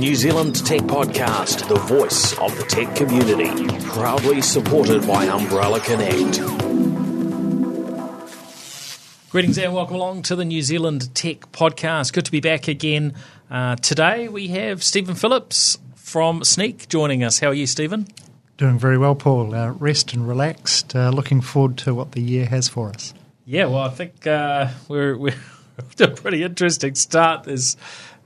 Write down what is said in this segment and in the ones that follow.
New Zealand Tech Podcast, the voice of the tech community, proudly supported by Umbrellar Connect. Greetings and welcome along to the New Zealand Tech Podcast. Good to be back again. Uh, today we have Stephen Phillips from Sneak joining us. How are you, Stephen? Doing very well, Paul. Uh, rest and relaxed. Uh, looking forward to what the year has for us. Yeah, well, I think uh, we're we're a pretty interesting start. There's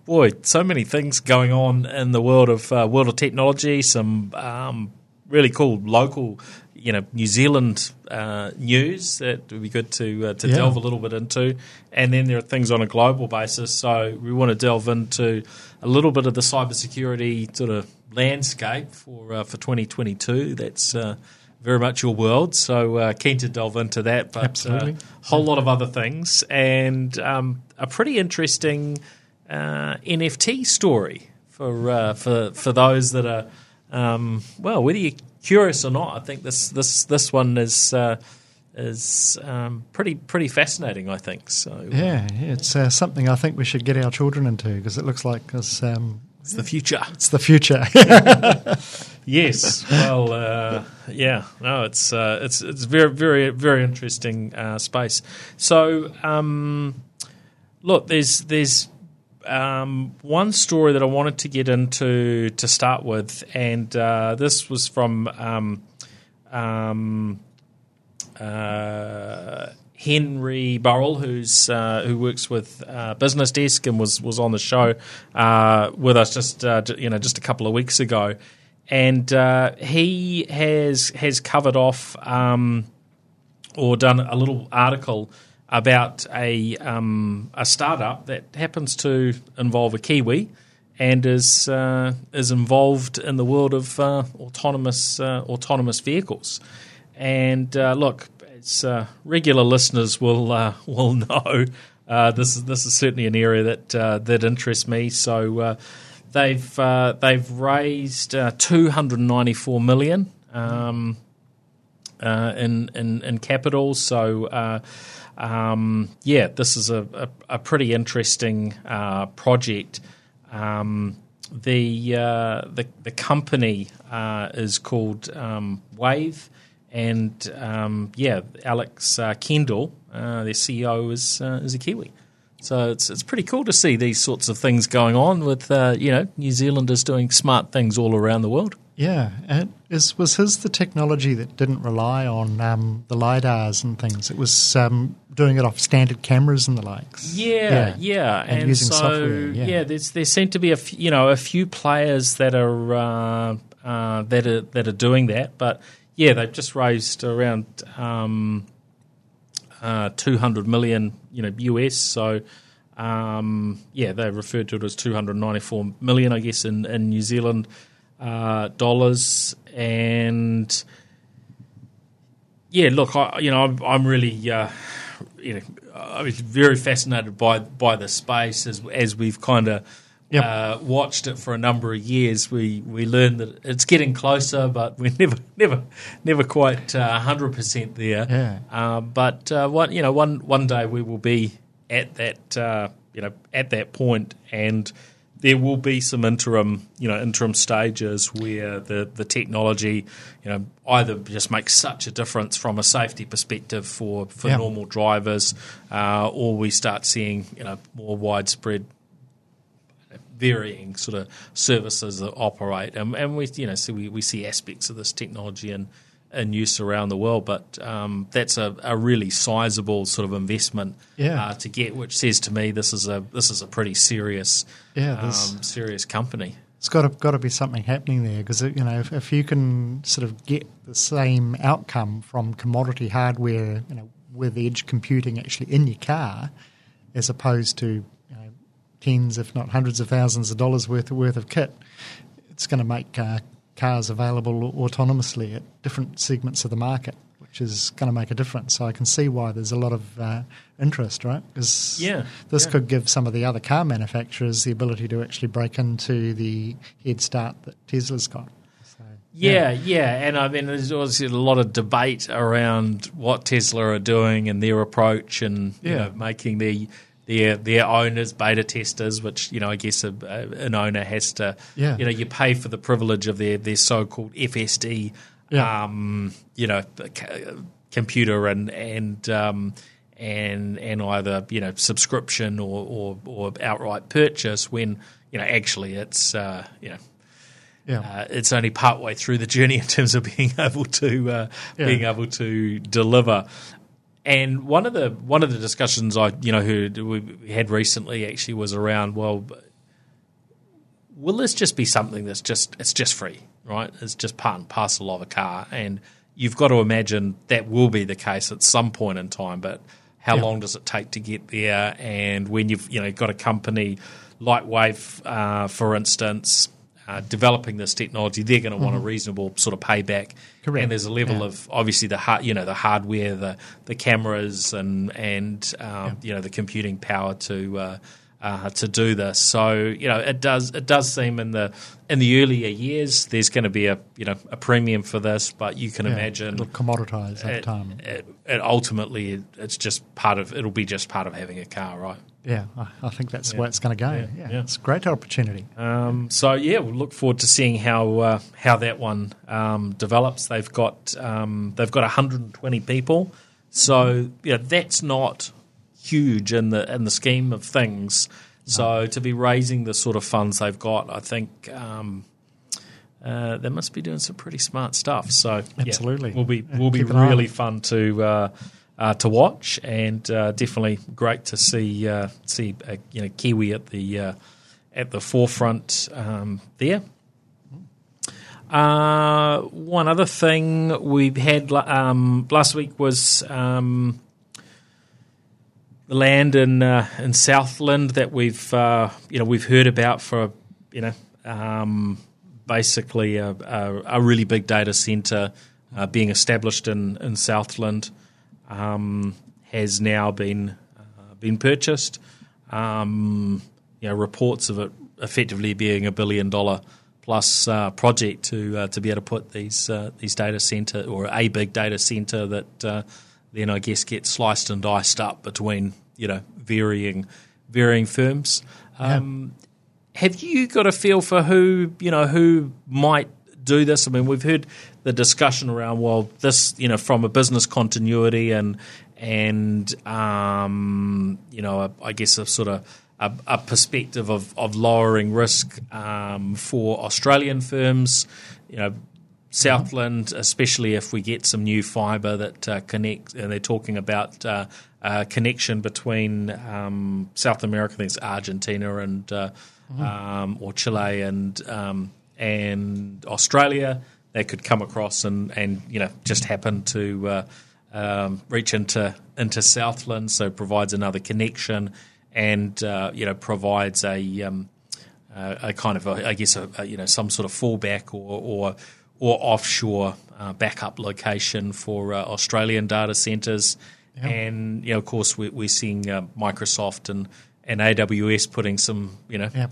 boy, so many things going on in the world of uh, world of technology. Some um, really cool local, you know, New Zealand uh, news that would be good to uh, to Yeah. delve a little bit into. And then there are things on a global basis. So we want to delve into a little bit of the cybersecurity sort of landscape for uh, for 2022. That's uh, very much your world. So uh, keen to delve into that. But Absolutely. a whole lot of other things and um, a pretty interesting uh, NFT story for uh, for for those that are um, well, whether you're curious or not. I think this this this one is. Uh, is um, pretty pretty fascinating, I think. So Yeah, it's uh, something I think we should get our children into because it looks like it's, um, it's the future. it's the future. Yes. Well, uh, yeah. No, it's uh, it's it's very very very interesting uh, space. So, um, look, there's there's um, one story that I wanted to get into to start with, and uh, this was from um, um, uh, Henry Burrell, who's uh, who works with uh, Business Desk and was was on the show uh, with us just uh, you know just a couple of weeks ago, and uh, he has has covered off um, or done a little article about a um, a startup that happens to involve a Kiwi and is uh, is involved in the world of autonomous autonomous vehicles. And look, as uh, regular listeners will uh, will know, uh, this is this is certainly an area that uh, that interests me. So uh, they've uh, they've raised two hundred ninety four million. Um, in, in in capital. So um, yeah, this is a, a, a pretty interesting project. Um, the, the the company is called um, Wayve, and um, yeah, Alex uh, Kendall, uh, their CEO, is uh, is a Kiwi. So it's it's pretty cool to see these sorts of things going on with uh, you know New Zealanders doing smart things all around the world. yeah, and is, was his the technology that didn't rely on um, the lidars and things? It was um, doing it off standard cameras and the likes. Yeah, yeah, And using so software, yeah. there's there seem to be a f- you know a few players that are uh, uh, that are that are doing that, but yeah, they've just raised around um, uh, 200 million you know US. So um, yeah, they referred to it as 294 million, I guess, in in New Zealand uh, dollars and yeah, look, I, you know, I'm, I'm really, uh, you know, I was very fascinated by by the space as as we've kind of Yep. uh, watched it for a number of years. We we learned that it's getting closer, but we're never never never quite hundred percent there. Yeah. Uh, but uh, one you know one one day we will be at that uh, you know at that point and. There will be some interim, you know, interim stages where the, the technology, you know, either just makes such a difference from a safety perspective for, for Yeah. normal drivers, uh, or we start seeing, you know, more widespread varying sort of services that operate, and, and we you know so we, we see aspects of this technology in in use around the world, but um, that's a, a really sizable sort of investment Yeah. uh, to get, which says to me this is a this is a pretty serious Yeah, um, serious company. It's got to got to be something happening there because you know if, if you can sort of get the same outcome from commodity hardware, you know, with edge computing actually in your car, as opposed to tens, if not hundreds of thousands of dollars worth worth of kit, it's going to make uh, cars available autonomously at different segments of the market, which is going to make a difference. So I can see why there's a lot of uh, interest, right? Because Yeah, this yeah. could give some of the other car manufacturers the ability to actually break into the head start that Tesla's got. So, Yeah, yeah, and I mean, there's obviously a lot of debate around what Tesla are doing and their approach, and you Yeah. know, making the their their owners beta testers, which you know, I guess a, a, an owner has to, Yeah. you know, you pay for the privilege of their their so called FSD, Yeah. um, you know, c- computer and and um, and and either you know subscription or or, or outright purchase when you know actually it's uh, you know Yeah. uh, it's only partway through the journey in terms of being able to uh, Yeah. being able to deliver. And one of the one of the discussions I you know heard we had recently actually was around well, will this just be something that's just it's just free, right? It's just part and parcel of a car, and you've got to imagine that will be the case at some point in time. But how Yeah. long does it take to get there? And when you've you know got a company like Wayve uh, for instance. Uh, developing this technology, they're going to want a reasonable sort of payback, Mm-hmm. Correct. and there's a level Yeah. of obviously the hard, you know, the hardware, the the cameras, and and um, you know the computing power to uh, uh, to do this. So you know, it does it does seem in the in the earlier years there's going to be a you know a premium for this, but you can Yeah. imagine It'll commoditize over it, time. it, it ultimately it's just part of it'll be just part of having a car, right? Yeah, I, think that's the way it's going to go. Yeah, Yeah, yeah. it's a great opportunity. Um, so yeah, we'll look forward to seeing how uh, how that one um, develops. They've got um, they've got 120 people, so yeah, that's not huge in the in the scheme of things. So to be raising the sort of funds they've got, I think. Um, uh, they must be doing some pretty smart stuff. So yeah, Absolutely. will be Yeah, will be eye on really fun to uh, uh, to watch, and uh, definitely great to see uh, see uh, you know Kiwi at the uh, at the forefront um, there. Uh, one other thing we've had um, last week was um, the land in in Southland that we've you know we've heard about for you know um, basically a, a, a really big data center being established in in Southland um, has now been uh, been purchased. Um, you know reports of it effectively being a billion dollar plus uh, project to uh, to be able to put these uh, these data center or a big data center that uh, then I guess gets sliced and diced up between you know varying varying firms. Um, Have you got a feel for who you know who might do this? I mean, we've heard the discussion around well, this you know from a business continuity and and um, you know a, I guess a sort of a, a perspective of, of lowering risk um, for Australian firms. You know, Southland, especially if we get some new fibre that uh, connect, and they're talking about uh, uh, connection between um, South America, I think it's Argentina and uh, um, or Chile and um, and Australia. They could come across and, and you know just happen to uh, um, reach into into Southland, so provides another connection and uh, you know provides a um, uh, a kind of a, I guess a, a, you know some sort of fallback or or, or offshore uh, backup location for uh, Australian data centers, and you know of course we, we're seeing uh, Microsoft and and AWS putting some you know. Yeah.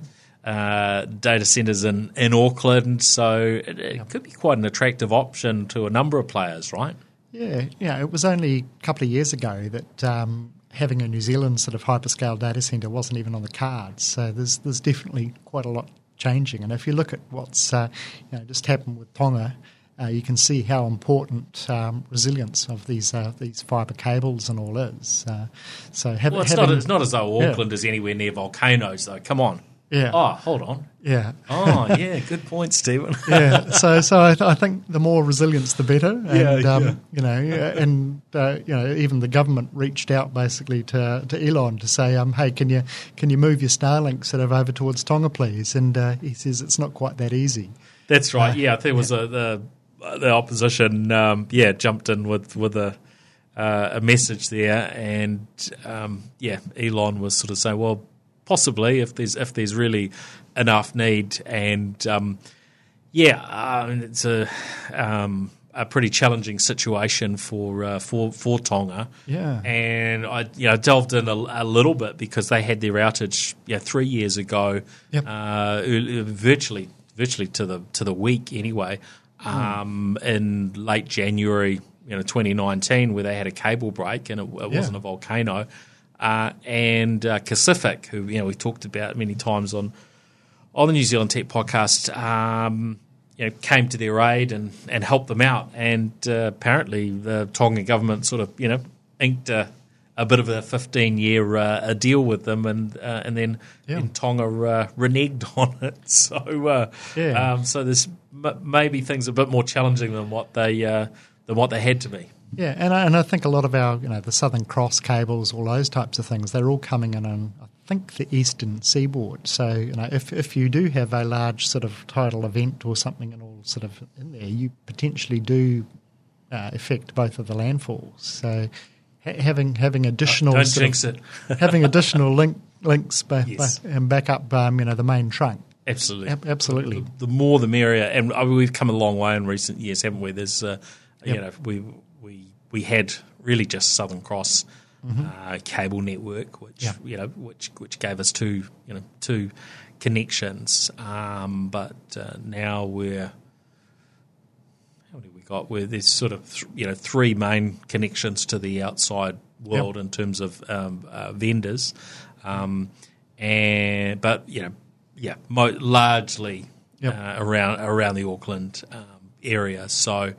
Uh, data centers in, in Auckland, so it, it could be quite an attractive option to a number of players, right? Yeah, yeah. It was only a couple of years ago that um, having a New Zealand sort of hyperscale data center wasn't even on the cards. So there's there's definitely quite a lot changing. And if you look at what's uh, you know just happened with Tonga, uh, you can see how important um, resilience of these uh, these fibre cables and all is. Uh, so have, Well, it's having, not, it's not as though Yeah. Auckland is anywhere near volcanoes, though. Come on. Yeah. Oh, hold on. yeah. Oh, yeah. Good point, Stephen. yeah, so so I, th- I think the more resilience, the better. And, Yeah, um, yeah. You know, and uh, you know, even the government reached out basically to to Elon to say, um, hey, can you can you move your Starlink sort of over towards Tonga, please? And uh, he says it's not quite that easy. That's right. Yeah, I think it was a, the the opposition. Um, yeah, jumped in with with a uh, a message there, and um, yeah, Elon was sort of saying, well, possibly if there's if there's really enough need, and um, yeah, uh, it's a um, a pretty challenging situation for uh, for for Tonga. Yeah. and I you know delved in a, a little bit because they had their outage yeah three years ago, Yep. uh, virtually virtually to the to the week anyway. um, in late January, you know, 2019, where they had a cable break and it, it Yeah. wasn't a volcano. Uh, and uh, Kacific, who you know we talked about many times on on the New Zealand Tech podcast, um, you know, came to their aid and, and helped them out. And uh, apparently, the Tonga government sort of you know inked a, a bit of a 15 year uh, a deal with them, and uh, and then Yeah. then Tonga uh, reneged on it. So uh, Yeah. um, so there's m- maybe things a bit more challenging than what they uh, than what they had to be. Yeah, and I, and I think a lot of our, you know, the Southern Cross cables, all those types of things, they're all coming in on, I think, the eastern seaboard. So, you know, if, if you do have a large sort of tidal event or something and all sort of in there, you potentially do uh, affect both of the landfalls. So, ha- having having additional Don't sort of- having additional link, links ba- Yes. ba- and back up, um, you know, the main trunk. Absolutely. Ab- absolutely. The more the merrier. And I mean, we've come a long way in recent years, haven't we? There's, uh, you know, we we we had really just Southern Cross uh, cable network, which Yeah. you know, which which gave us two, you know, two connections. Um, but uh, now we're how many we got? Where there's sort of th- you know three main connections to the outside world in terms of um, uh, vendors, um, and but you know yeah, mo- largely Yep. uh, around around the Auckland um, area. So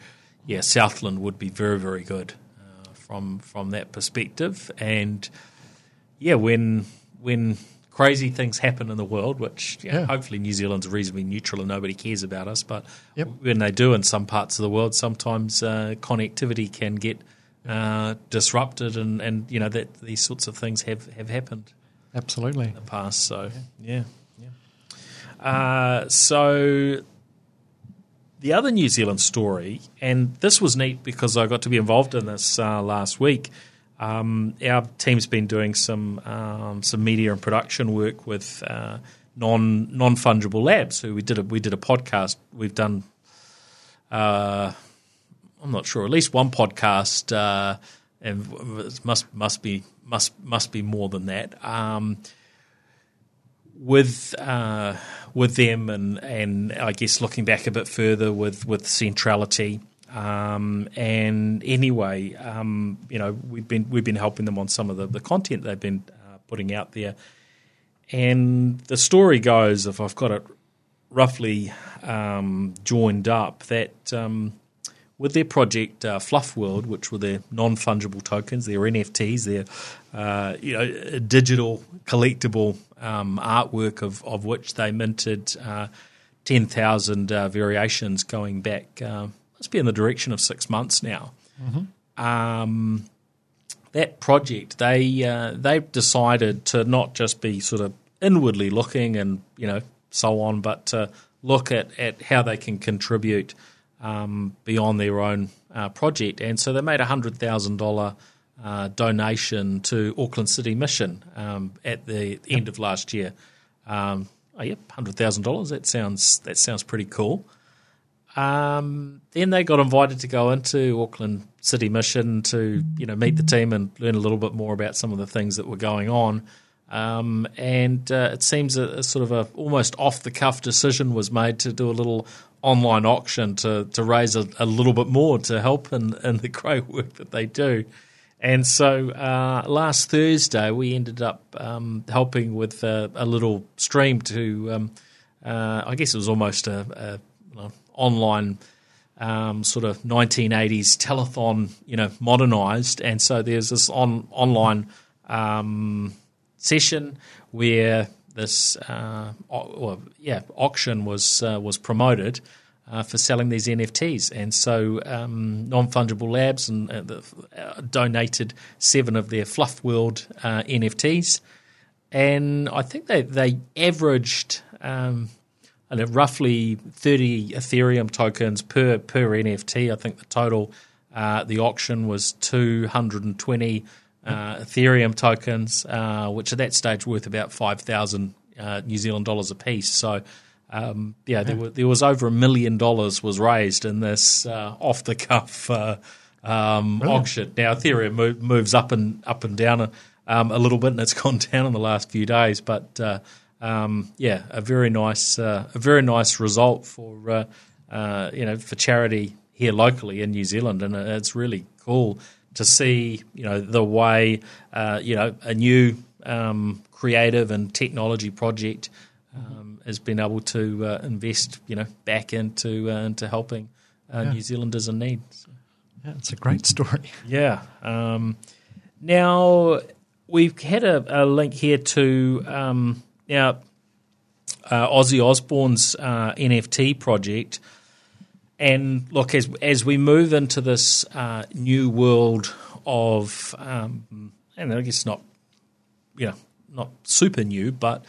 yeah, Southland would be very very good uh, from from that perspective, and yeah, when when crazy things happen in the world, which know, Yeah. hopefully New Zealand's reasonably neutral and nobody cares about us, but Yep. when they do in some parts of the world, sometimes uh, connectivity can get uh, disrupted, and, and you know that these sorts of things have, have happened Absolutely. in the past. So yeah, yeah. Uh, so the other New Zealand story, and this was neat because I got to be involved in this uh, last week. Um, our team's been doing some um, some media and production work with uh, non non fungible labs. Who we did a, we did a podcast. We've done. Uh, I'm not sure. At least one podcast, uh, and must must be must must be more than that. Um, with uh, with them and and I guess looking back a bit further with with Centrality. Um, and anyway, um, you know, we've been we've been helping them on some of the, the content they've been uh, putting out there. And the story goes, if I've got it roughly um, joined up, that um, with their project uh, Fluf World, which were their non fungible tokens, their NFTs, their uh, you know digital collectible um, artwork of, of which they minted uh, ten thousand uh, variations going back. Uh, must be in the direction of six months now. Um, that project, they uh, they've decided to not just be sort of inwardly looking and you know so on, but to look at, at how they can contribute um, beyond their own uh, project. And so they made a hundred thousand dollar uh, donation to Auckland City Mission um, at the end of last year. Um, oh, yep, hundred thousand dollars. That sounds that sounds pretty cool. Um, then they got invited to go into Auckland City Mission to you know meet the team and learn a little bit more about some of the things that were going on. Um, and uh, it seems a, a sort of a almost off the cuff decision was made to do a little online auction to to raise a, a little bit more to help in, in the great work that they do. And so uh, last Thursday we ended up um, helping with a, a little stream to um, uh, I guess it was almost a, a online um, sort of 1980s telethon, you know, modernized. And so there's this on online um, session where this uh, well, yeah auction was uh, was promoted. Uh, for selling these NFTs, and so um, non fungible labs and uh, the, uh, donated seven of their Fluf World uh, NFTs, and I think they they averaged um, roughly 30 Ethereum tokens per per NFT. I think the total the auction was 220 uh, Ethereum tokens, uh, which at that stage worth about 5,000 uh, New Zealand dollars a piece. So. Um, yeah, there, were, there was over a million dollars was raised in this uh, off the cuff uh, um, auction. Now Ethereum mo- moves up and up and down um, a little bit, and it's gone down in the last few days. But uh, um, yeah, a very nice, uh, a very nice result for uh, uh, you know, for charity here locally in New Zealand, and it's really cool to see, you know, the way, uh, you know, a new um, creative and technology project um, has been able to uh, invest, you know, back into uh, into helping uh, yeah. New Zealanders in need. So. Yeah, it's a great story. Yeah. Um, now we've had a, a link here to um, now uh, Ozzy Osbourne's uh, NFT project. And look, as as we move into this uh, new world of, um, and I guess not, you know, not super new, but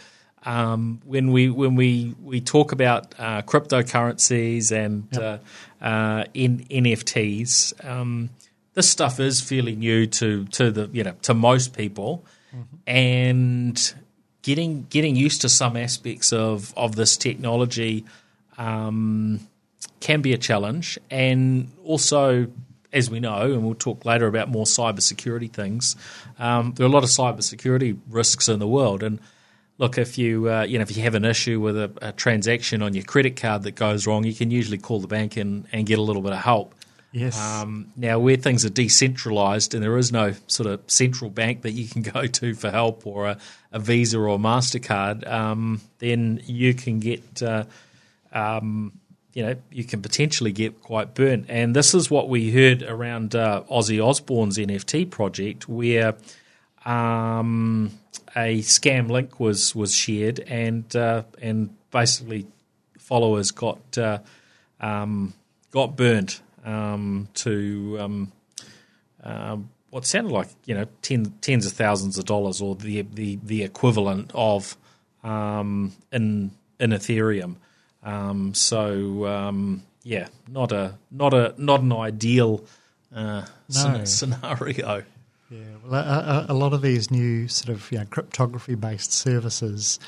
um, when we when we we talk about uh, cryptocurrencies and yep. uh, uh, in, NFTs, um, this stuff is fairly new to to the you know to most people, mm-hmm. and getting getting used to some aspects of of this technology um, can be a challenge, and also. As we know, and we'll talk later about more cybersecurity things, um, there are a lot of cybersecurity risks in the world, and look, if you uh, you know if you have an issue with a, a, transaction on your credit card that goes wrong, you can usually call the bank and, and get a little bit of help. Yes. Um, now, where things are decentralized and there is no sort of central bank that you can go to for help or a, a Visa or a Mastercard, um, then you can get. Uh, um, you know, you can potentially get quite burnt. And this is what we heard around uh, Ozzy Osbourne's NFT project, where um, a scam link was was shared, and uh, and basically followers got uh, um, got burnt um, to um, um, what sounded like you know ten, tens of thousands of dollars, or the the, the equivalent of um, in in Ethereum. Um, so yeah, not a not a not an ideal uh, no. scenario. Yeah, well, a, a, lot of these new sort of you know, cryptography based services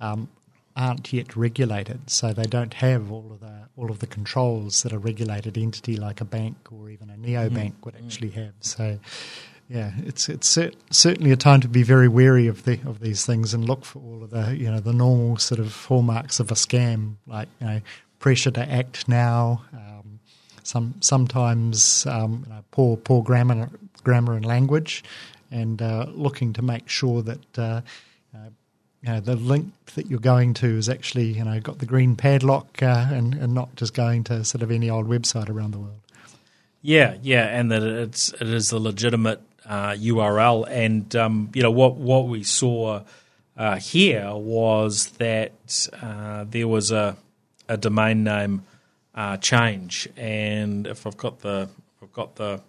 um, aren't yet regulated, so they don't have all of the all of the controls that a regulated entity like a bank or even a neobank mm. would actually have. So, yeah, it's it's certainly a time to be very wary of the of these things and look for all of the you know the normal sort of hallmarks of a scam, like you know pressure to act now. Um, some sometimes um, you know, poor poor grammar grammar and language, and uh, looking to make sure that uh, you know, the link that you're going to is actually you know got the green padlock uh, and, and not just going to sort of any old website around the world. Yeah, yeah, and that it's it is a legitimate URL, uh, and um, you know what what we saw. Uh, here was that uh, there was a, a domain name uh, change, and if I've got the I've got the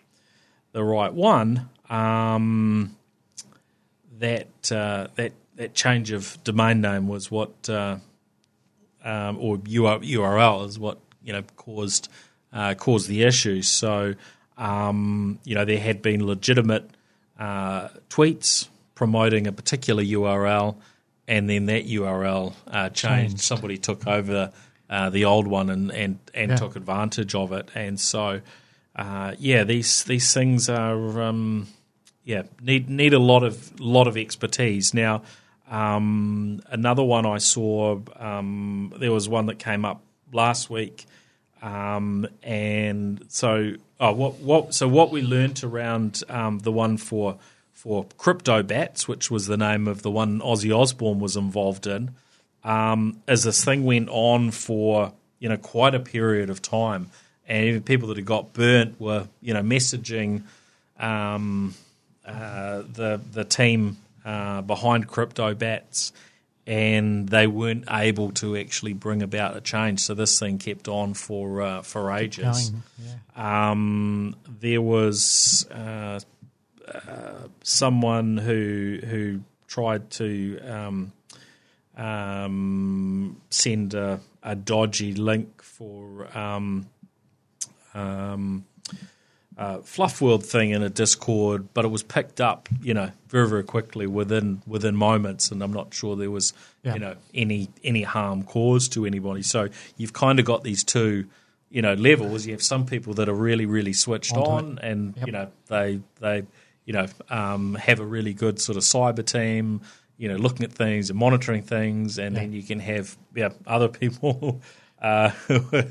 the right one, um, that uh, that that change of domain name was what, uh, um, or URL is what you know caused caused the issue. So um, you know there had been legitimate uh, tweets promoting a particular URL, and then that URL uh, changed. changed. Somebody took over uh, the old one and and, and yeah. took advantage of it, and so uh, yeah, these these things are um, yeah need need a lot of lot of expertise. Now, um, another one I saw um, there was one that came up last week, um, and so oh, what what so what we learnt around um, the one for for CryptoBatz, which was the name of the one Ozzy Osbourne was involved in, um, as this thing went on for you know quite a period of time. And even people that had got burnt were you know messaging um, uh, the the team uh, behind CryptoBatz and they weren't able to actually bring about a change. So this thing kept on for uh, for ages. Yeah. Um, there was uh, uh, someone who who tried to um, um, send a, a, dodgy link for um, um, uh, Fluf World thing in a Discord, but it was picked up, you know, very very quickly within within moments, and I'm not sure there was, yeah. you know, any any harm caused to anybody. So you've kind of got these two, you know, levels. You have some people that are really really switched on, and yep. you know they they you know um, have a really good sort of cyber team. You know, looking at things and monitoring things, and yeah. then you can have yeah other people uh,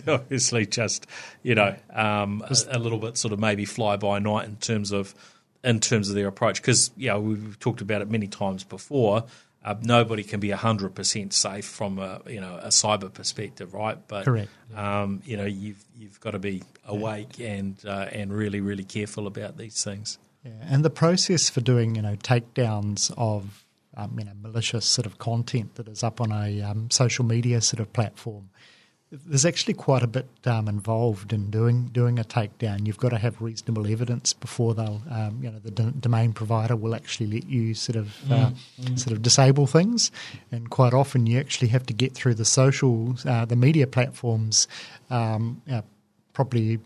obviously just you know um, a, a, little bit sort of maybe fly by night in terms of in terms of their approach because you know we've talked about it many times before. Uh, nobody can be hundred percent safe from a you know a cyber perspective, right? But correct. Um, you know you've you've got to be awake yeah. and uh, and really really careful about these things. Yeah, and the process for doing you know takedowns of um, you know malicious sort of content that is up on a um, social media sort of platform there's actually quite a bit um, involved in doing doing a takedown. You've got to have reasonable evidence before they'll, um, you know, the d- domain provider will actually let you sort of uh, mm, mm. sort of disable things. And quite often, you actually have to get through the social, uh, the media platforms, um, know, probably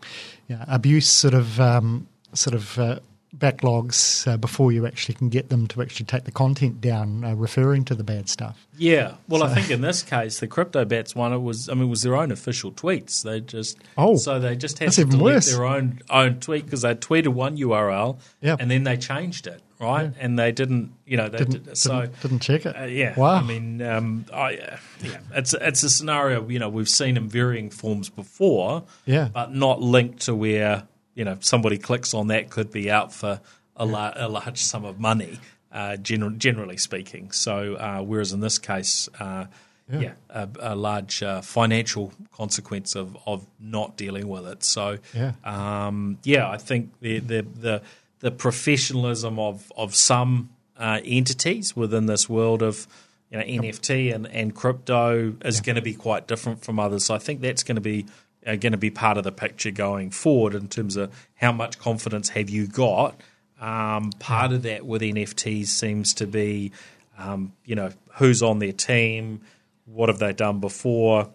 you know, abuse sort of um, sort of uh, backlogs uh, before you actually can get them to actually take the content down, uh, referring to the bad stuff. Yeah, well, so. I think in this case, the CryptoBatz one, it was, I mean, it was their own official tweets. They just, oh, so they just had to delete worse. their own own tweet because they tweeted one URL, yep. and then they changed it, right? Yeah. And they didn't, you know, they didn't, did, so didn't, didn't check it. Uh, yeah, wow. I mean, um, I, uh, yeah, it's it's a scenario you know we've seen in varying forms before, yeah, but not linked to where you know somebody clicks on that could be out for a, la- a large sum of money, uh, gen- generally speaking. So, uh, whereas in this case, uh, yeah. yeah, a, a large uh, financial consequence of, of not dealing with it. So, yeah, um, yeah I think the, the the the professionalism of of some uh, entities within this world of you know NFT and, and crypto is yeah. going to be quite different from others. So I think that's going to be uh, going to be part of the picture going forward in terms of how much confidence have you got um, part of that with NFTs seems to be, um, you know, who's on their team, what have they done before,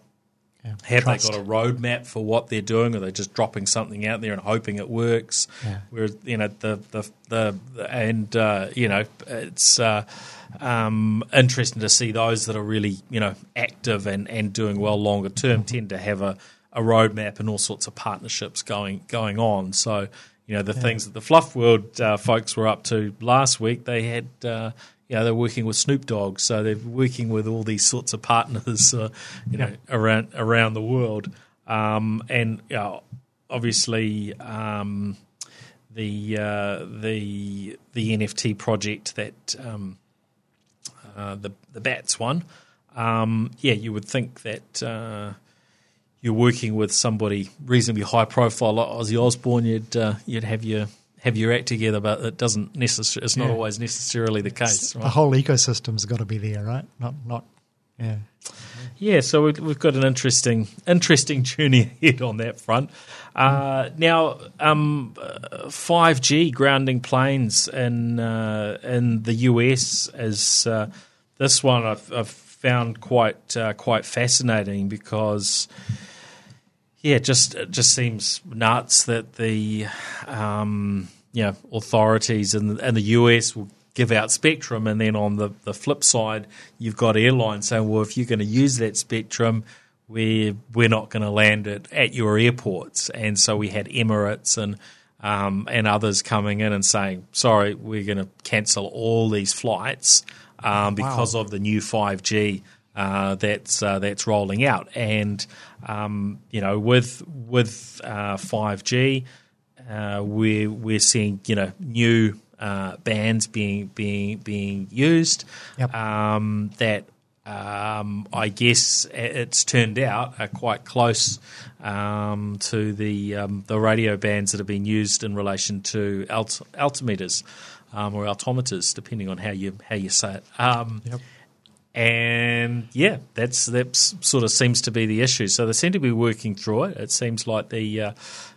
yeah. have Trust. they got a roadmap for what they're doing, or are they just dropping something out there and hoping it works? Yeah. Whereas, you know, the the the, the and uh, you know, it's. Uh, um, interesting to see those that are really, you know, active and, and doing well longer term tend to have a, a roadmap and all sorts of partnerships going going on. So you know the yeah. things that the Fluf World uh, folks were up to last week. They had uh, you know they're working with Snoop Dogg, so they're working with all these sorts of partners, uh, you know, around around the world, um, and you know, obviously. Um, the uh, the the NFT project that um, uh, the the Bats one, um, yeah, you would think that uh, you're working with somebody reasonably high profile like Ozzy Osbourne, you'd uh, you'd have your have your act together, but it doesn't necessarily. It's not yeah. always necessarily the case. Right? The whole ecosystem's got to be there, right? Not not yeah. Yeah, so we've got an interesting, interesting journey ahead on that front. Uh, now, um, 5G grounding planes in uh, in the US is uh, this one I've, I've found quite uh, quite fascinating because yeah, just it just seems nuts that the um, you know authorities in the, in the US will give out spectrum, and then on the, the flip side, you've got airlines saying, well, if you're going to use that spectrum, we're we're not going to land it at your airports, and so we had Emirates and um, and others coming in and saying, sorry, we're going to cancel all these flights um, because wow. of the new 5G uh, that's uh, that's rolling out, and um, you know with with uh, five G, uh, we're we're seeing you know new uh, bands being being being used yep. um, that. Um, I guess it's turned out are quite close um, to the um, the radio bands that have been used in relation to alt- altimeters um, or altimeters, depending on how you how you say it. Um, yep and yeah, that's that sort of seems to be the issue. So they seem to be working through it. It seems like the uh,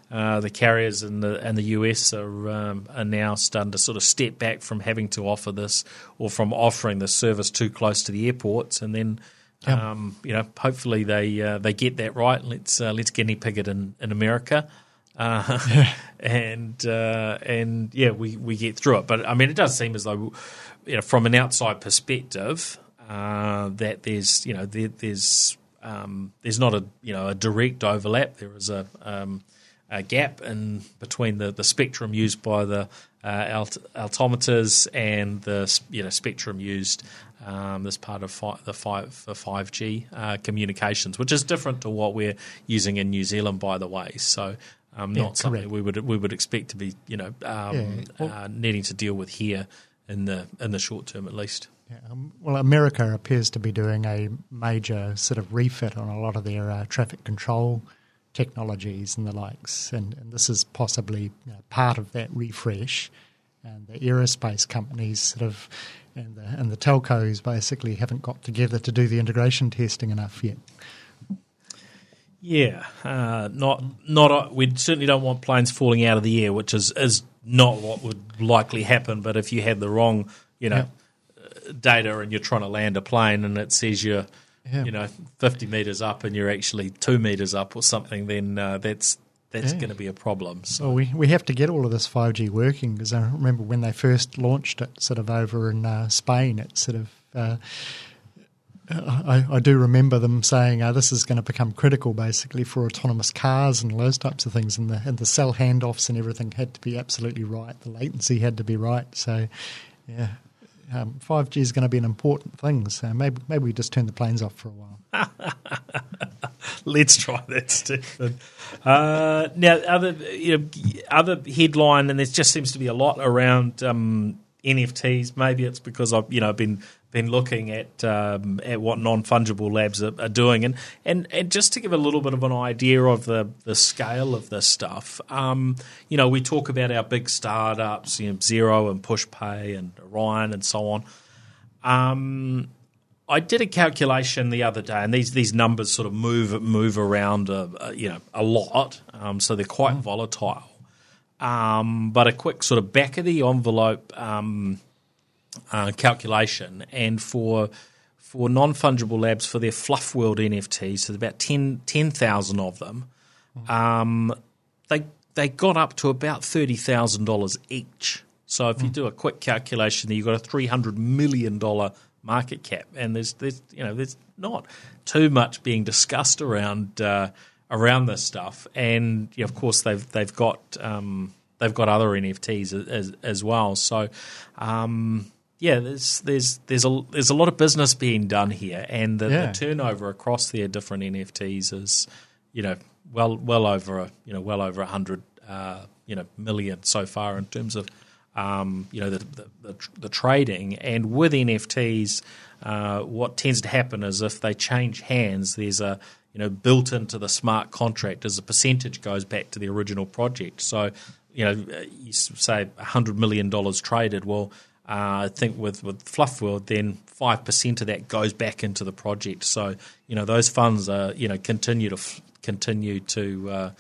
uh, the carriers in the and the US are um, are now starting to sort of step back from having to offer this or from offering the service too close to the airports, and then. Um, you know, hopefully they uh, they get that right. Let's uh, let's guinea pig it in in America, uh, yeah. and uh, and yeah, we, we get through it. But I mean, it does seem as though, you know, from an outside perspective, uh, that there's you know there, there's um, there's not a you know a direct overlap. There is a, um, a gap in between the, the spectrum used by the uh, alt- altimeters and the you know spectrum used um, as part of fi- the five five G uh, communications, which is different to what we're using in New Zealand, by the way. So. Um, Yeah, not something we would we would expect to be you know um, Yeah, well- uh, needing to deal with here in the in the short term at least. Yeah, um, well, America appears to be doing a major sort of refit on a lot of their uh, traffic control technologies and the likes, and, and this is possibly you know, part of that refresh. And the aerospace companies sort of and the, and the telcos basically haven't got together to do the integration testing enough yet. Yeah, uh, not not. uh, We certainly don't want planes falling out of the air, which is is not what would likely happen. But if you had the wrong, you know, data and you're trying to land a plane and it says you're, Yeah. you know, 50 meters up and you're actually two meters up or something, then uh, that's that's Yeah. going to be a problem. So Well, we, we have to get all of this 5G working because I remember when they first launched it, sort of over in uh, Spain, it sort of. Uh, I, I do remember them saying, uh, "This is going to become critical, basically, for autonomous cars and those types of things." And the and the cell handoffs and everything had to be absolutely right. The latency had to be right. So, yeah, five G is going to be an important thing. So maybe maybe we just turn the planes off for a while. Let's try that, Stephen. Uh, now, other you know, other headline, and there just seems to be a lot around um, NFTs. Maybe it's because I've you know been been looking at um, at what non fungible labs are, are doing, and, and and just to give a little bit of an idea of the the scale of this stuff. Um, you know, we talk about our big startups, you know, Xero and PushPay and Orion and so on. Um, I did a calculation the other day, and these these numbers sort of move move around, uh, uh, you know, a lot. Um, so they're quite volatile. Um, but a quick sort of back of the envelope um, uh, calculation, and for for non fungible labs for their Fluf World NFTs, so there's about 10 10,000 of them. Um, they they got up to about thirty thousand dollars each. So if you do a quick calculation, you've got a three hundred million dollar market cap, and there's there's you know there's not too much being discussed around uh, around this stuff, and you know, of course they've they've got um, they've got other NFTs as as well. So. Um, yeah, there's there's there's a there's a lot of business being done here, and the, Yeah. the turnover across their different NFTs is, you know, well well over a you know well over a hundred uh, you know million so far in terms of um, you know the, the the the trading. And with NFTs, uh, what tends to happen is if they change hands, there's a you know built into the smart contract as a percentage goes back to the original project. So you know you s- say hundred million dollars traded, well. Uh, I think with with Fluf World, then five percent of that goes back into the project. So you know those funds are you know continue to f- continue to uh,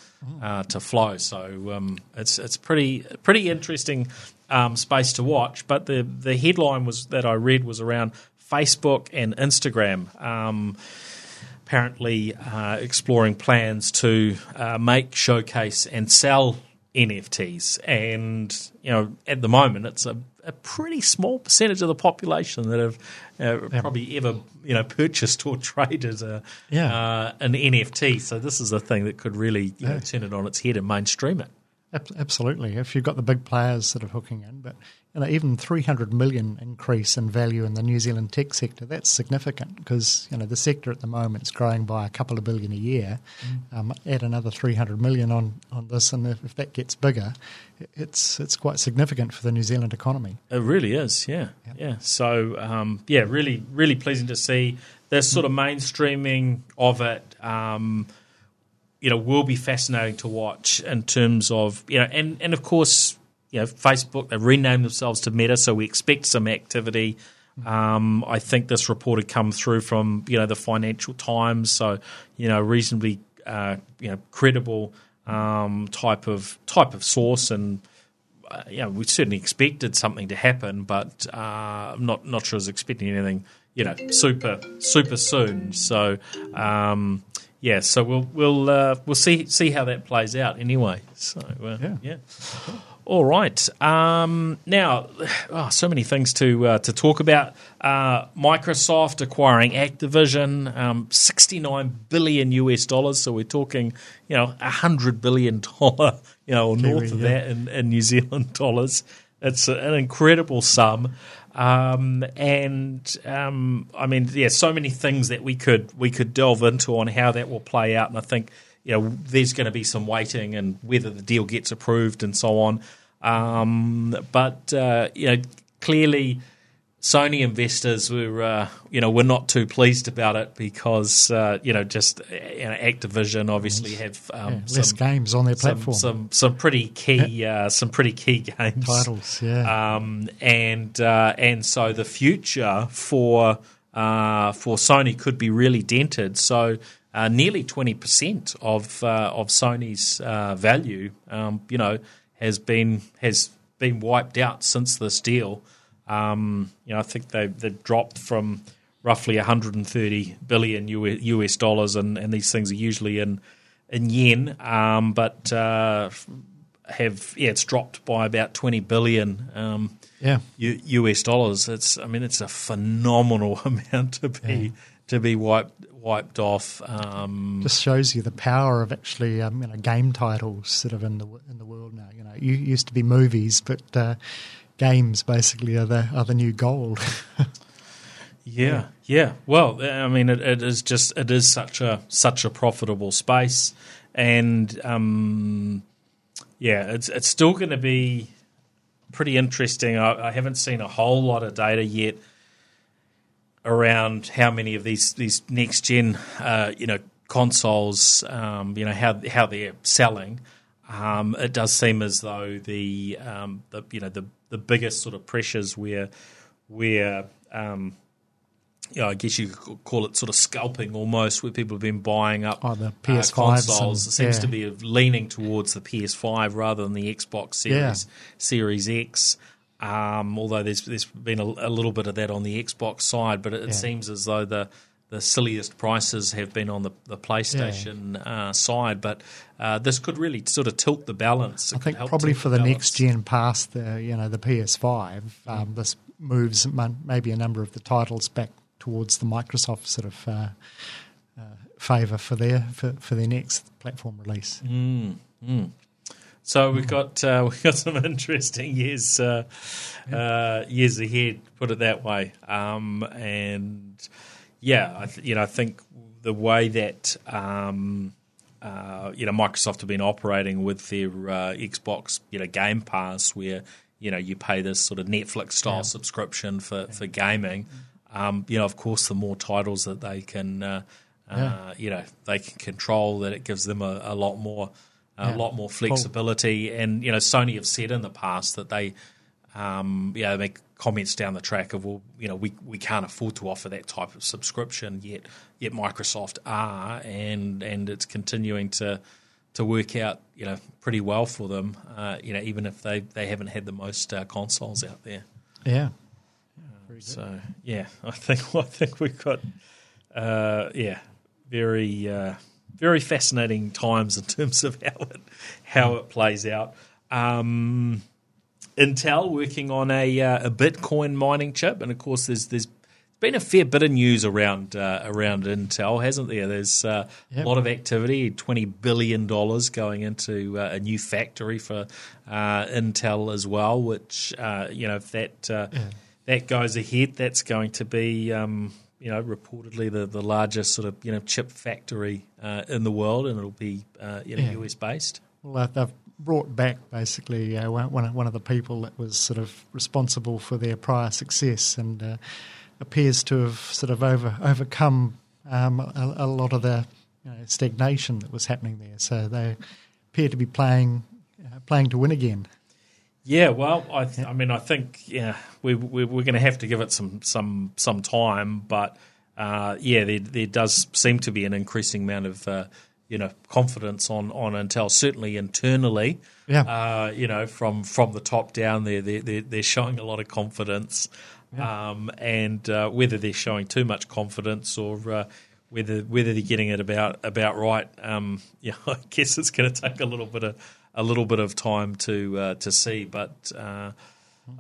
uh, to flow. So um, it's it's pretty pretty interesting um, space to watch. But the the headline was that I read was around Facebook and Instagram. Um, apparently uh, exploring plans to uh, make, showcase, and sell NFTs. And you know, at the moment, it's a, a pretty small percentage of the population that have uh, probably ever you know purchased or traded a, Yeah. uh, an NFT. So this is a thing that could really you know, turn it on its head and mainstream it. Absolutely. If you've got the big players that are hooking in, but you know, even 300 million increase in value in the New Zealand tech sector, that's significant because, you know, the sector at the moment is growing by a couple of billion a year. Um, add another 300 million on, on this, and if, if that gets bigger, it's it's quite significant for the New Zealand economy. It really is, yeah, yeah. So, um, yeah, really, really pleasing to see this sort of mainstreaming of it. Um, you know, will be fascinating to watch in terms of you know, and and of course, you know, Facebook—they've renamed themselves to Meta, so we expect some activity. Um, I think this report had come through from you know the Financial Times, so you know reasonably uh, you know credible um, type of type of source and uh, you know, we certainly expected something to happen, but uh, I'm not not sure I was expecting anything, you know, super super soon. So, um, yeah, so we'll we'll uh, we'll see see how that plays out anyway. So, uh, Yeah. yeah. All right. Um, now, oh, so many things to uh, to talk about. Uh, Microsoft acquiring Activision, um, sixty nine billion US dollars. So we're talking, you know, a hundred billion dollar, you know, or north of yeah. that in, in New Zealand dollars. it's an incredible sum. Um, and um, I mean, yeah, so many things that we could we could delve into on how that will play out. And I think you know there's going to be some waiting and whether the deal gets approved and so on. Um, but uh, you know, clearly Sony investors were, uh, you know, were not too pleased about it because, uh, you know, just you know, Activision obviously have um, yeah, less some, games on their platform. Some some, some pretty key uh, some pretty key games titles, yeah. Um, and uh, and so the future for uh, for Sony could be really dented. So. Uh, nearly twenty percent of of Sony's value, um, you know, has been has been wiped out since this deal. Um, you know, I think they they've dropped from roughly 130 billion US dollars, and, and these things are usually in in yen, um, but uh, have yeah, it's dropped by about 20 billion. Um, yeah. US dollars. It's I mean it's a phenomenal amount to be yeah. To be wiped wiped off. Um, Just shows you the power of actually um, you know game titles sort of in the in the world now. You know, you used to be movies, but uh, games basically are the are the new gold. yeah, yeah. Well, I mean, it, it is just it is such a such a profitable space, and um, yeah, it's it's still going to be pretty interesting. I, I, haven't seen a whole lot of data yet around how many of these these next gen, uh, you know, consoles, um, you know, how how they're selling. Um, it does seem as though the, um, the you know the the biggest sort of pressures where where um, you know, I guess you could call it sort of scalping almost, where people have been buying up oh, the PS5 uh, consoles. And, it seems yeah. to be leaning towards the PS5 rather than the Xbox Series yeah. Series X. Um, although there's there's been a, a, little bit of that on the Xbox side, but it, it yeah. seems as though the the silliest prices have been on the, the PlayStation yeah. uh, side, but uh, this could really sort of tilt the balance. It I think probably for the, the next gen past the you know the PS5, um, this moves maybe a number of the titles back towards the Microsoft sort of uh, uh favour for their for, for, their next platform release. Mm, mm. So we've got uh, we've got some interesting years uh, years ahead, put it that way, um, and yeah, I th- you know, I think the way that um, uh, you know Microsoft have been operating with their uh, Xbox, you know, Game Pass, where you know you pay this sort of Netflix style yeah. subscription for yeah. for gaming. Um, you know, of course, the more titles that they can, uh, uh yeah. you know, they can control, that it gives them a, a lot more, a lot more flexibility. Cool. And you know, Sony have said in the past that they, um, yeah, they make comments down the track of well, you know, we, we can't afford to offer that type of subscription yet. Yet Microsoft are, and and it's continuing to to work out, you know, pretty well for them. Uh, you know, even if they, they haven't had the most uh, consoles out there. Yeah. so yeah, I think I think we've got uh, yeah very uh, very fascinating times in terms of how it how it plays out. Um, Intel working on a, uh, a Bitcoin mining chip, and of course, there's there's been a fair bit of news around uh, around Intel, hasn't there? There's uh, yep. a lot of activity, twenty billion dollars going into uh, a new factory for uh, Intel as well. Which uh, you know, if that uh, yeah. that goes ahead, that's going to be um, you know reportedly the, the largest sort of you know chip factory in the world, and it'll be you know yeah. US based. Well, they've brought back basically uh, one, one of the people that was sort of responsible for their prior success and uh, appears to have sort of over, overcome um, a, a, lot of the you know, stagnation that was happening there. So they appear to be playing uh, playing to win again. Yeah, well, I, th-. I mean, I think yeah, we, we, we're going to have to give it some some some time, but uh, yeah, there, there does seem to be an increasing amount of uh, you know confidence on on Intel. Certainly internally, yeah. Uh, you know from from the top down, they're they're, they're showing a lot of confidence, yeah. um, and uh, whether they're showing too much confidence or uh, whether whether they're getting it about about right, um, yeah, I guess it's going to take a little bit of a little bit of time to uh, to see. But uh,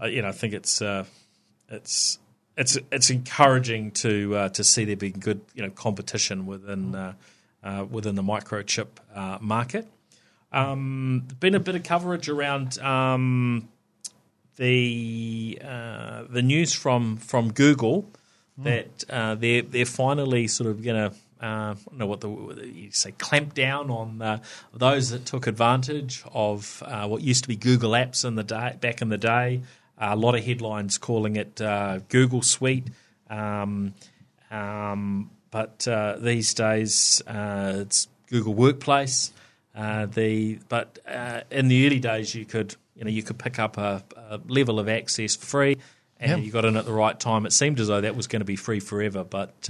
you know, I think it's uh, it's it's it's encouraging to uh, to see there being good you know competition within uh, uh, within the microchip market. Um, been a bit of coverage around um, the the news from from Google that they're they're finally sort of going to. Uh, I don't know what the you say clamp down on uh, those that took advantage of uh, what used to be Google Apps in the day back in the day. a lot of headlines calling it uh, Google Suite, um, um, but uh, these days uh, it's Google Workplace. Uh, the but uh, in the early days you could you know you could pick up a, a level of access free, and Yeah. you got in at the right time. It seemed as though that was going to be free forever, but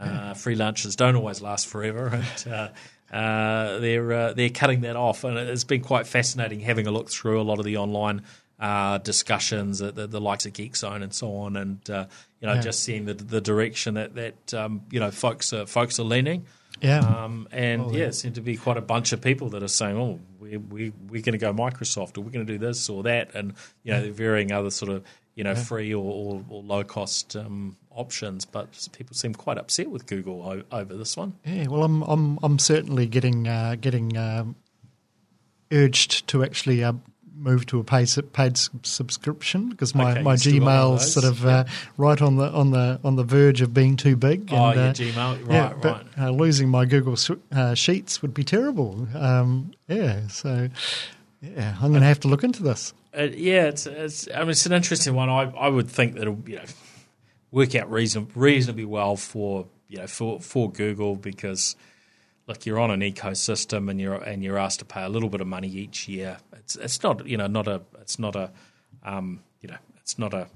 uh, free lunches don't always last forever, and uh, uh, they're uh, they're cutting that off. And it's been quite fascinating having a look through a lot of the online uh, discussions, the, the, the likes of Geek Zone and so on, and uh, you know Yeah. just seeing the the direction that that um, you know folks are folks are leaning. Yeah. Um, and Oh, yeah, yeah. it seemed to be quite a bunch of people that are saying, "Oh, we we we're going to go Microsoft, or we're going to do this or that," and you know, there are varying other sort of you know free or, or, or low cost um, options. But people seem quite upset with Google o- over this one. Yeah, well, I'm I'm I'm certainly getting uh, getting um, urged to actually uh, move to a paid paid subscription because my, Okay, my you still got one of Gmail's sort of uh, right on the on the on the verge of being too big. oh, and, yeah, uh, Gmail, right, yeah, right. but uh, losing my Google uh, Sheets would be terrible. Um, yeah, so yeah, I'm going to have to look into this. Uh, yeah, it's, it's. I mean, it's an interesting one. I I would think that it'll you know work out reason, reasonably well for you know for for Google because look, you're on an ecosystem and you're and you're asked to pay a little bit of money each year. It's it's not you know not a it's not a um, you know it's not a,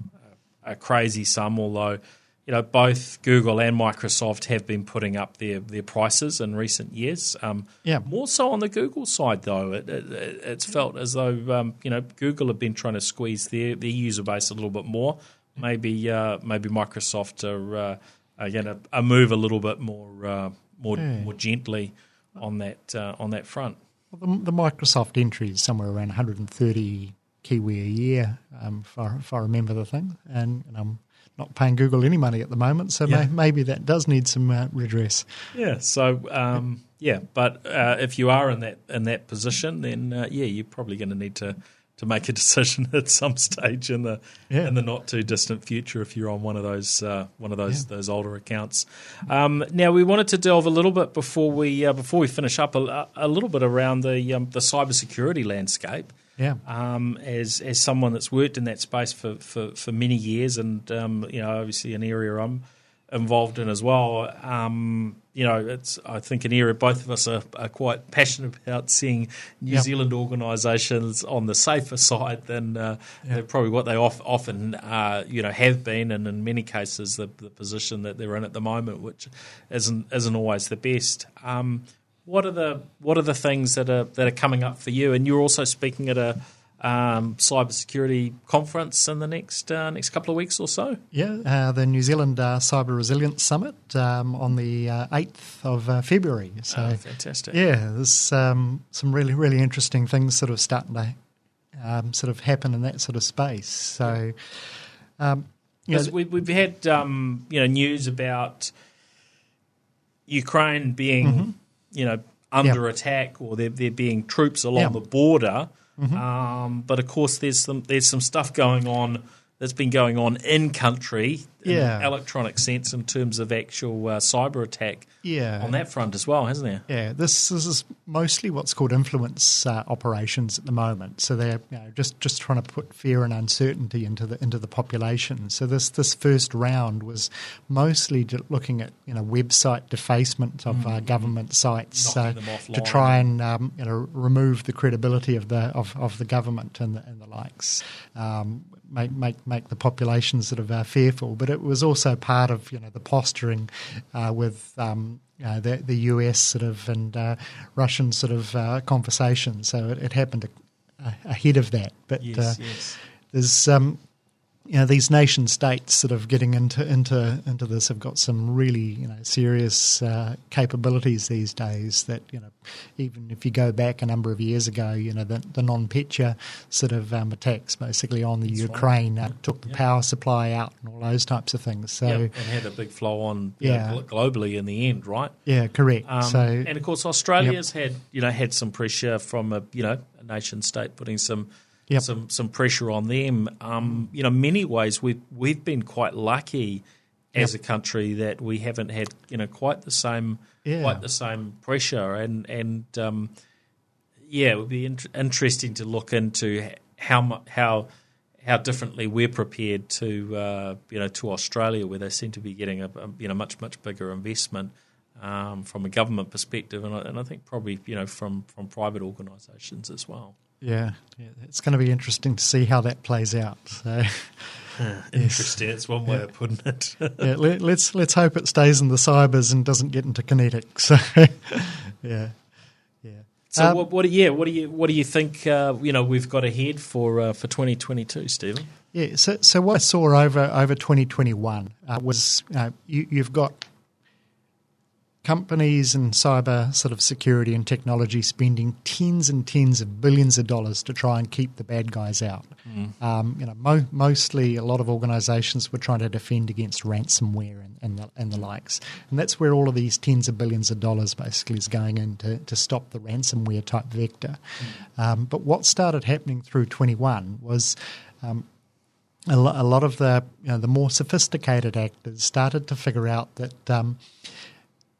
a crazy sum. Although you know both Google and Microsoft have been putting up their their prices in recent years. Um, Yeah. more so on the Google side though. It, it, it's felt as though um, you know Google have been trying to squeeze their, their user base a little bit more. Maybe uh, maybe Microsoft are, uh, going to uh, move a little bit more uh, more more gently on that uh, on that front. Well, the, the Microsoft entry is somewhere around 130 Kiwi a year, um, if, I, if I remember the thing, and, and I'm not paying Google any money at the moment, so Yeah. may, maybe that does need some uh, redress. Yeah. So um, yeah, but uh, if you are in that in that position, then uh, yeah, you're probably going to need to. To make a decision at some stage in the Yeah. in the not too distant future, if you're on one of those uh, one of those those older accounts. Um, now we wanted to delve a little bit before we uh, before we finish up a, a little bit around the um, the cybersecurity landscape. Yeah. Um, as as someone that's worked in that space for, for, for many years, and um, you know, obviously an area I'm involved in as well. Um, you know, it's I think an area both of us are, are quite passionate about seeing New Yep. Zealand organisations on the safer side than uh, than probably what they of, often uh, you know have been, and in many cases the, the position that they're in at the moment, which isn't isn't always the best. Um, what are the what are the things that are that are coming up for you? And you're also speaking at a um, cybersecurity conference in the next uh, next couple of weeks or so. Yeah, uh, the New Zealand uh, Cyber Resilience Summit um, on the uh, 8th of uh, February. So, Oh, fantastic! yeah, there's um, some really, really interesting things sort of starting to um, sort of happen in that sort of space. So, um, you know, we, we've had um, you know news about Ukraine being you know under attack or there there being troops along Yeah. the border, um, but of course there's some there's some stuff going on that's been going on in country in Yeah. an electronic sense in terms of actual uh, cyber attack yeah, on that front as well, hasn't there? Yeah, this, this is mostly what's called influence uh, operations at the moment. So they're you know, just just trying to put fear and uncertainty into the into the population. So this this first round was mostly looking at you know website defacement of uh, government sites uh, to try and um, you know remove the credibility of the of, of the government and the, and the likes. Um, Make, make make the population sort of uh, fearful, but it was also part of you know the posturing uh, with um, uh, the, the US sort of and uh, Russian sort of uh, conversation. So it, it happened ahead of that. But Yes, uh, yes. there's um, you know these nation states sort of getting into into into this have got some really you know serious uh, capabilities these days. That you know even if you go back a number of years ago, you know the, the NotPetya sort of um, attacks basically on the right. Ukraine uh, took the power supply out and all those types of things. So Yep, and had a big flow on Yeah. know, globally in the end, right? yeah, correct. Um, so and of course, Australia's had you know had some pressure from a you know a nation state putting some Yep. some some pressure on them. Um, you know, many ways we've we've been quite lucky as a country that we haven't had you know quite the same Yeah. quite the same pressure, and and um, yeah, it would be int- interesting to look into how mu- how how differently we're prepared to uh, you know to Australia, where they seem to be getting a, a you know much much bigger investment um, from a government perspective, and I, and I think probably you know from from private organisations as well. Yeah, yeah, it's going to be interesting to see how that plays out. So, Interesting. It's one way of putting it. yeah, let, let's let's hope it stays in the cybers and doesn't get into kinetic. So, yeah, yeah. so, Um, what, what do yeah, what do you what do you think? Uh, you know, we've got ahead for uh, for twenty twenty two, Stephen. Yeah, so so what I saw over over 2021 uh, was uh, you, you've got companies and cyber sort of security and technology spending tens and tens of billions of dollars to try and keep the bad guys out. Um, you know, mo- mostly a lot of organisations were trying to defend against ransomware and, and, the, and the likes, and that's where all of these tens of billions of dollars basically is going in to, to stop the ransomware type vector. Um, but what started happening through 21 was um, a, lo- a lot of the you know, the more sophisticated actors started to figure out that um,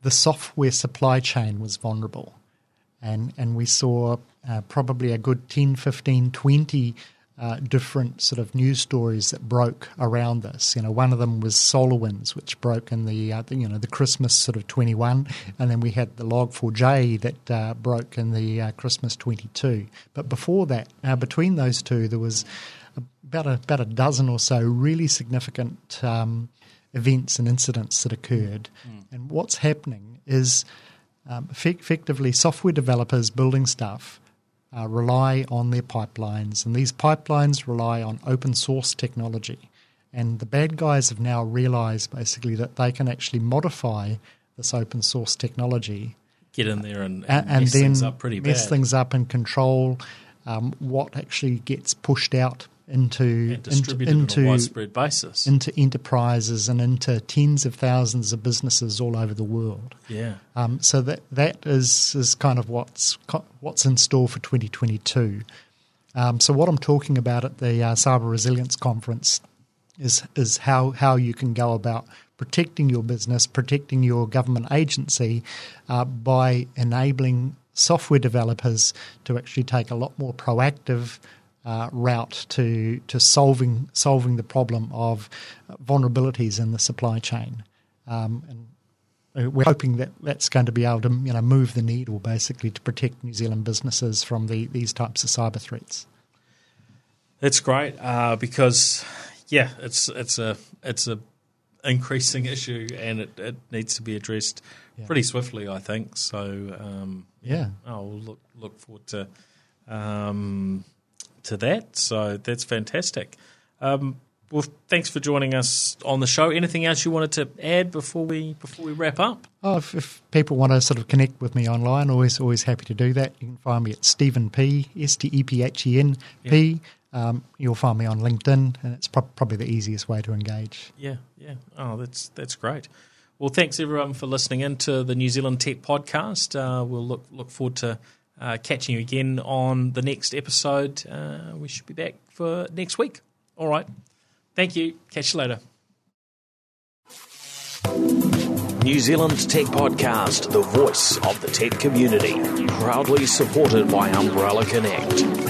the software supply chain was vulnerable. And, and we saw uh, probably a good 10, 15, 20 uh, different sort of news stories that broke around this. You know, one of them was SolarWinds, which broke in the, uh, the you know the Christmas sort of 21, and then we had the Log4j that uh, broke in the uh, Christmas 22. But before that, uh, between those two, there was about a, about a dozen or so really significant um, events and incidents that occurred. And what's happening is um, effectively software developers building stuff uh, rely on their pipelines, and these pipelines rely on open source technology. And the bad guys have now realized basically that they can actually modify this open source technology Get in there and, and, and, and mess then things up pretty mess bad. things up and control um, what actually gets pushed out into and distributed into, on a widespread basis. into enterprises and into tens of thousands of businesses all over the world. yeah. Um, so that that is is kind of what's what's in store for 2022. Um, so what I'm talking about at the uh, Cyber Resilience Conference is is how how you can go about protecting your business, protecting your government agency uh, by enabling software developers to actually take a lot more proactive uh, route to to solving solving the problem of vulnerabilities in the supply chain. Um, and we're hoping that that's going to be able to you know move the needle basically to protect New Zealand businesses from the, these types of cyber threats. It's great uh, because, yeah, it's it's a it's a increasing issue and it, it needs to be addressed Yeah. pretty swiftly. I think so. Um, Yeah. I'll look look forward to um, to that. So that's fantastic. Um, well, thanks for joining us on the show. Anything else you wanted to add before we before we wrap up? Oh, if, if people want to sort of connect with me online, always always happy to do that. You can find me at Stephen P S T E P H E N P. Um, you'll find me on LinkedIn, and it's prob probably the easiest way to engage. Yeah, yeah. Oh, that's that's great. Well, thanks everyone for listening in to the New Zealand Tech Podcast. Uh, we'll look look forward to uh, catching you again on the next episode. Uh, we should be back for next week. All right. Thank you. Catch you later. New Zealand Tech Podcast, the voice of the tech community. Proudly supported by Umbrellar Connect.